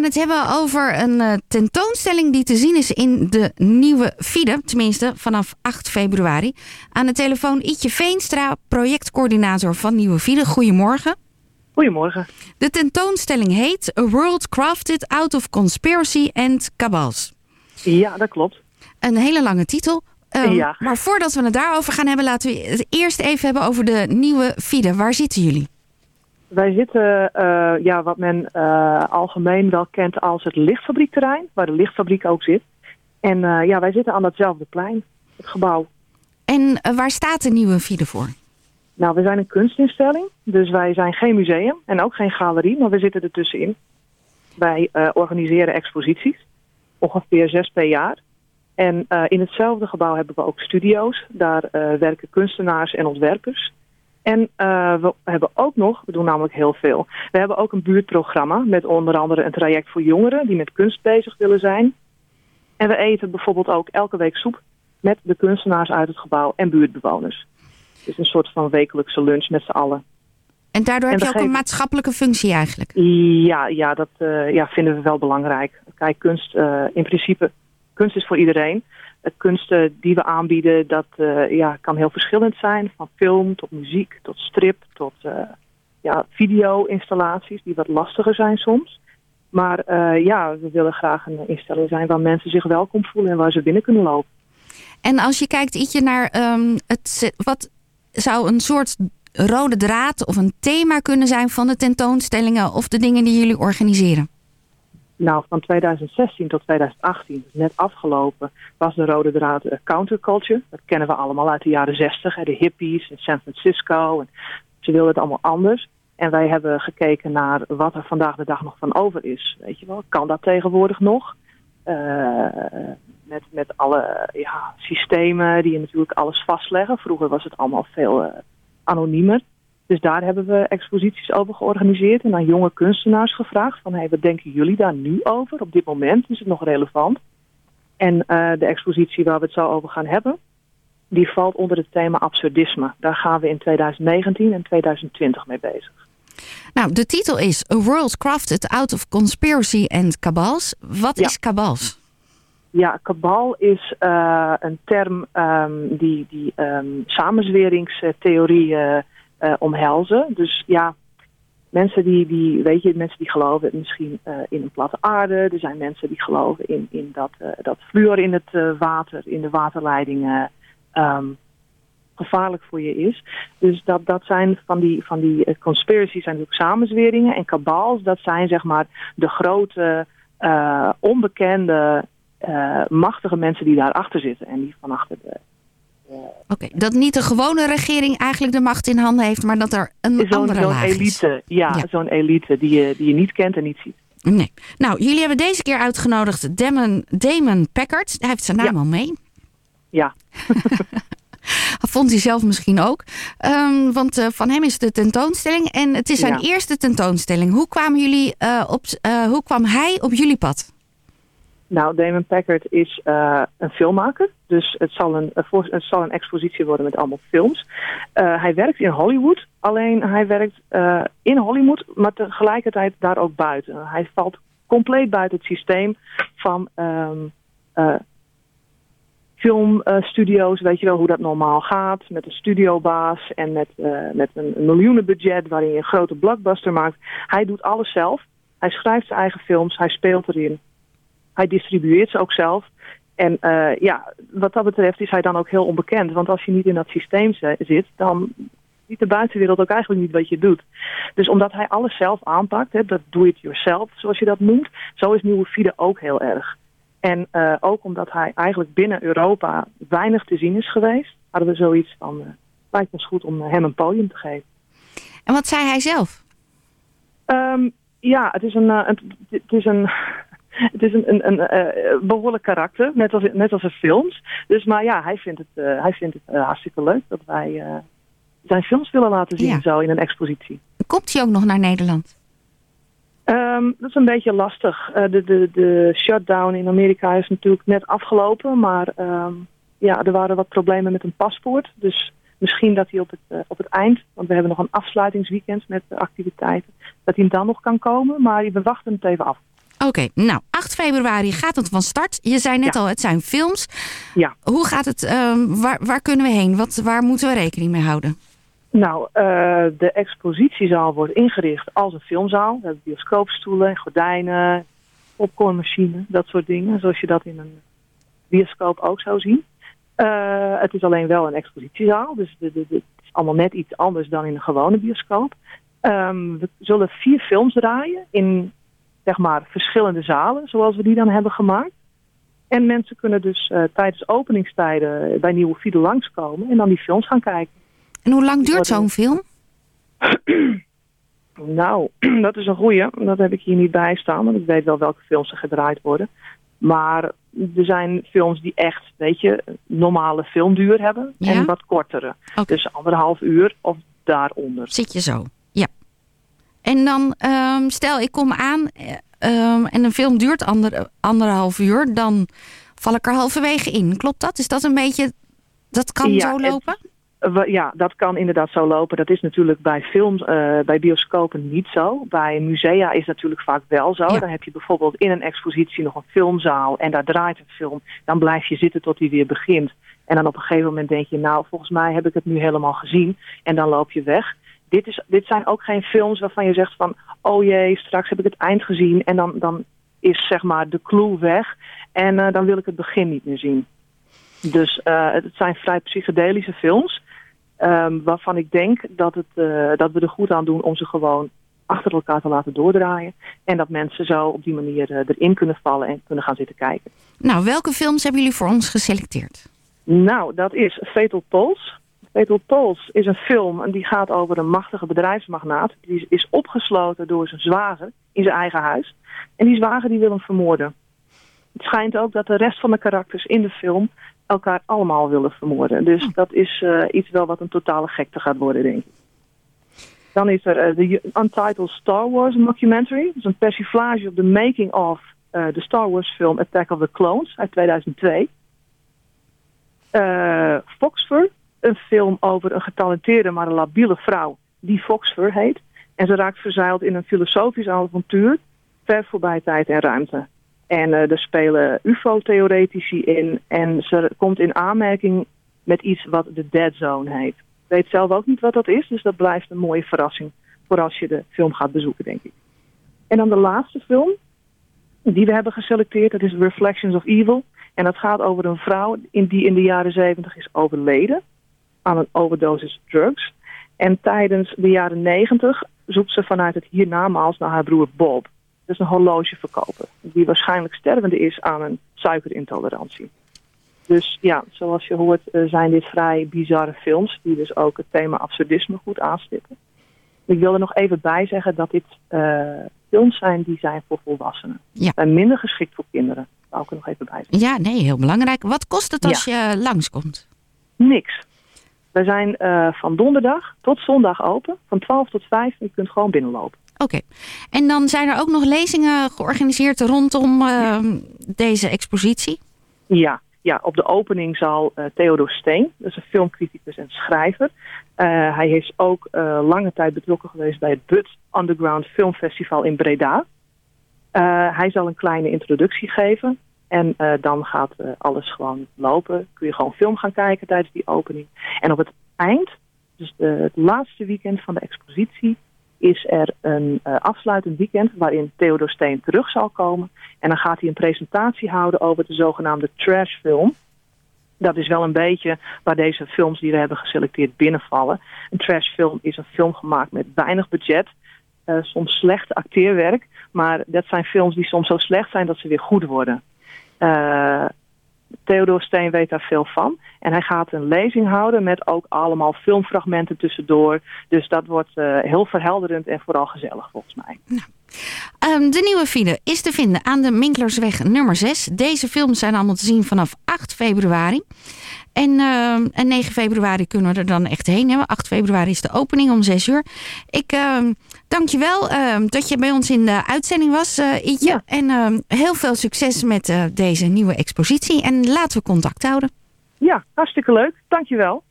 gaan het hebben over een uh, tentoonstelling die te zien is in de nieuwe FIDE, tenminste vanaf 8 februari. Aan de telefoon Ietje Veenstra, projectcoördinator van Nieuwe FIDE. Goedemorgen. Goedemorgen. De tentoonstelling heet A World Crafted Out of Conspiracy and Cabals. Ja, dat klopt. Een hele lange titel. Um, ja. Maar voordat we het daarover gaan hebben, laten we het eerst even hebben over de nieuwe FIDE. Waar zitten jullie? Wij zitten, uh, ja, wat men uh, algemeen wel kent als het lichtfabriekterrein, waar de lichtfabriek ook zit. En uh, ja, wij zitten aan datzelfde plein, het gebouw. En waar staat de nieuwe FIDE voor? Nou, we zijn een kunstinstelling, dus wij zijn geen museum en ook geen galerie, maar we zitten ertussenin. Wij organiseren exposities, ongeveer zes per jaar. En in hetzelfde gebouw hebben we ook studio's. Daar werken kunstenaars en ontwerpers. En uh, we hebben ook nog, we doen namelijk heel veel. We hebben ook een buurtprogramma met onder andere een traject voor jongeren die met kunst bezig willen zijn. En we eten bijvoorbeeld ook elke week soep met de kunstenaars uit het gebouw en buurtbewoners. Het is een soort van wekelijkse lunch met z'n allen. En daardoor en heb je ook een maatschappelijke functie eigenlijk? Ja, ja dat uh, ja, vinden we wel belangrijk. Kijk, kunst uh, in principe, kunst is voor iedereen de kunsten die we aanbieden, dat uh, ja, kan heel verschillend zijn. Van film tot muziek, tot strip, tot uh, ja, video-installaties die wat lastiger zijn soms. Maar ja, we willen graag een instelling zijn waar mensen zich welkom voelen en waar ze binnen kunnen lopen. En als je kijkt ietsje naar um, het, wat zou een soort rode draad of een thema kunnen zijn van de tentoonstellingen of de dingen die jullie organiseren? Nou, van 2016 tot 2018, dus net afgelopen, was de rode draad uh, counterculture. Dat kennen we allemaal uit de jaren 60, hè, de hippies in San Francisco. En ze wilden het allemaal anders. En wij hebben gekeken naar wat er vandaag de dag nog van over is. Weet je wel, kan dat tegenwoordig nog? Uh, met, met alle ja, systemen die natuurlijk alles vastleggen. Vroeger was het allemaal veel uh, anoniemer. Dus daar hebben we exposities over georganiseerd en aan jonge kunstenaars gevraagd van hey, wat denken jullie daar nu over? Op dit moment is het nog relevant. En uh, de expositie waar we het zo over gaan hebben, die valt onder het thema absurdisme. Daar gaan we in 2019 en 2020 mee bezig. Nou, de titel is A World Crafted Out of Conspiracy and Cabals. Wat ja. is cabals? Ja, kabal is uh, een term um, die, die um, samenzweringstheorieën uh, omhelzen. Dus ja, mensen die, die, weet je, mensen die geloven misschien uh, in een platte aarde. Er zijn mensen die geloven in, in dat, uh, dat fluor in het water, in de waterleidingen um, gevaarlijk voor je is. Dus dat, dat zijn van die, van die conspiracies zijn natuurlijk samenzweringen. En kabals, dat zijn zeg maar de grote, onbekende, machtige mensen die daarachter zitten. En die van achter de Oké, okay, dat niet de gewone regering eigenlijk de macht in handen heeft, maar dat er een zo andere zo'n laag elite, is. Ja, ja. zo'n elite die je, die je niet kent en niet ziet. Nee. Nou, jullie hebben deze keer uitgenodigd Damon, Damon Packard. Hij heeft zijn naam ja. al mee. Ja. Vond hij zelf misschien ook. Um, want uh, van hem is de tentoonstelling. En het is zijn Ja. eerste tentoonstelling. Hoe kwamen jullie uh, op, uh, hoe kwam hij op jullie pad? Nou, Damon Packard is uh, een filmmaker. Dus het zal een, het zal een expositie worden met allemaal films. Uh, hij werkt in Hollywood. Alleen hij werkt in Hollywood, maar tegelijkertijd daar ook buiten. Hij valt compleet buiten het systeem van um, filmstudio's. Weet je wel hoe dat normaal gaat. Met een studiobaas en met, met een miljoenenbudget waarin je een grote blockbuster maakt. Hij doet alles zelf. Hij schrijft zijn eigen films. Hij speelt erin. Hij distribueert ze ook zelf. En uh, ja, wat dat betreft is hij dan ook heel onbekend. Want als je niet in dat systeem zit, dan ziet de buitenwereld ook eigenlijk niet wat je doet. Dus omdat hij alles zelf aanpakt, hè, dat do it yourself, zoals je dat noemt, zo is Nieuwe Fide ook heel erg. En uh, ook omdat hij eigenlijk binnen Europa weinig te zien is geweest, hadden we zoiets van, uh, lijkt ons goed om hem een podium te geven. En wat zei hij zelf? Um, ja, het is een, het is een het is een, een, een uh, behoorlijk karakter, net als, net als in films. Dus, maar ja, hij vindt het, uh, hij vindt het uh, hartstikke leuk dat wij zijn films willen laten zien ja. zo in een expositie. Komt hij ook nog naar Nederland? Um, dat is een beetje lastig. de, de, de shutdown in Amerika is natuurlijk net afgelopen, maar um, ja, er waren wat problemen met een paspoort. Dus misschien dat hij op het, op het eind, want we hebben nog een afsluitingsweekend met activiteiten, dat hij dan nog kan komen. Maar we wachten het even af. Oké, nou, 8 februari gaat het van start. Je zei net Ja. al, het zijn films. Ja. Hoe gaat het, ehm, waar, waar kunnen we heen? Wat, waar moeten we rekening mee houden? Nou, eh, de expositiezaal wordt ingericht als een filmzaal. We hebben bioscoopstoelen, gordijnen, popcornmachine, dat soort dingen. Zoals je dat in een bioscoop ook zou zien. Eh, het is alleen wel een expositiezaal, dus de, de, de- het is allemaal net iets anders dan in een gewone bioscoop. Ehm, we zullen vier films draaien in zeg maar verschillende zalen, zoals we die dan hebben gemaakt. En mensen kunnen dus eh, tijdens openingstijden bij Nieuwe Fiede langskomen en dan die films gaan kijken. En hoe lang duurt zo'n film? Nou, dat is een goeie. Dat heb ik hier niet bij staan, want ik weet wel welke films er gedraaid worden. Maar er zijn films die echt, weet je, normale filmduur hebben Ja? en wat kortere. Dus anderhalf uur of daaronder. Zit je zo? En dan, ehm, stel ik kom aan ehm, en een film duurt ander, anderhalf uur, dan val ik er halverwege in. Klopt dat? Is dat een beetje, dat kan Ja, zo lopen? We- Ja, dat kan inderdaad zo lopen. Dat is natuurlijk bij films, eh, bij bioscopen niet zo. Bij musea is natuurlijk vaak wel zo. Ja. Dan heb je bijvoorbeeld in een expositie nog een filmzaal en daar draait een film. Dan blijf je zitten tot die weer begint. En dan op een gegeven moment denk je, nou, volgens mij heb ik het nu helemaal gezien. En dan loop je weg. Dit, is, dit zijn ook geen films waarvan je zegt van, oh jee, straks heb ik het eind gezien. En dan, dan is zeg maar de clue weg. En eh, dan wil ik het begin niet meer zien. Dus eh, het zijn vrij psychedelische films. ehm, waarvan ik denk dat, het, eh, dat we er goed aan doen om ze gewoon achter elkaar te laten doordraaien. En dat mensen zo op die manier erin kunnen vallen en kunnen gaan zitten kijken. Nou, welke films hebben jullie voor ons geselecteerd? Nou, dat is Fatal Pulse. Fatal Pulse is een film en die gaat over een machtige bedrijfsmagnaat. Die is opgesloten door zijn zwager in zijn eigen huis. En die zwager die wil hem vermoorden. Het schijnt ook dat de rest van de karakters in de film elkaar allemaal willen vermoorden. Dus dat is eh, iets wel wat een totale gekte gaat worden, denk ik. Dan is er eh, de Untitled Star Wars mockumentary. Dat is een persiflage op de making of eh, de Star Wars film Attack of the Clones uit 2002. Eh Foxfur, een film over een getalenteerde maar een labiele vrouw die Foxfur heet. En ze raakt verzeild in een filosofisch avontuur ver voorbij tijd en ruimte. En eh, er spelen UFO-theoretici in en ze komt in aanmerking met iets wat de Dead Zone heet. Ik weet zelf ook niet wat dat is, dus dat blijft een mooie verrassing voor als je de film gaat bezoeken, denk ik. En dan de laatste film die we hebben geselecteerd, dat is Reflections of Evil. En dat gaat over een vrouw in die in de jaren zeventig is overleden aan een overdosis drugs. En tijdens de jaren negentig zoekt ze vanuit het hiernamaals naar haar broer Bob. Dat is een horlogeverkoper. Die waarschijnlijk stervende is aan een suikerintolerantie. Dus ja, zoals je hoort eh, zijn dit vrij bizarre films. Die dus ook het thema absurdisme goed aanstippen. Ik wil er nog even bij zeggen dat dit eh, films zijn die zijn voor volwassenen. Ja. Zijn minder geschikt voor kinderen. Dat wou ik er nog even bij zeggen. Ja, nee, heel belangrijk. Wat kost het als je langskomt? Niks. We zijn eh, van donderdag tot zondag open. Van 12 tot 5. Je kunt gewoon binnenlopen. Oké. En dan zijn er ook nog lezingen georganiseerd rondom ehm, deze expositie. Ja, ja, op de opening zal eh, Theodor Steen, dat is een filmcriticus en schrijver. eh, hij is ook lange tijd betrokken geweest bij het Bud Underground Filmfestival in Breda. Hij zal een kleine introductie geven. En eh, dan gaat eh, alles gewoon lopen. Kun je gewoon film gaan kijken tijdens die opening. En op het eind, dus het laatste weekend van de expositie, is er een eh, afsluitend weekend waarin Theodor Steen terug zal komen. En dan gaat hij een presentatie houden over de zogenaamde trashfilm. Dat is wel een beetje waar deze films die we hebben geselecteerd binnenvallen. Een trashfilm is een film gemaakt met weinig budget. soms slecht acteerwerk. Maar dat zijn films die soms zo slecht zijn dat ze weer goed worden. Eh Theodor Steen weet daar veel van. En hij gaat een lezing houden met ook allemaal filmfragmenten tussendoor. Dus dat wordt eh, heel verhelderend en vooral gezellig volgens mij. Ehm, de nieuwe file is te vinden aan de Minklersweg nummer 6. Deze films zijn allemaal te zien vanaf 8 februari. En, ehm, en 9 februari kunnen we er dan echt heen. Hè? 8 februari is de opening om 6 uur. Ik ehm, dank je wel dat je bij ons in de uitzending was, eh Ietje. Ja. En heel veel succes met eh, deze nieuwe expositie. En laten we contact houden. Ja, hartstikke leuk. Dankjewel.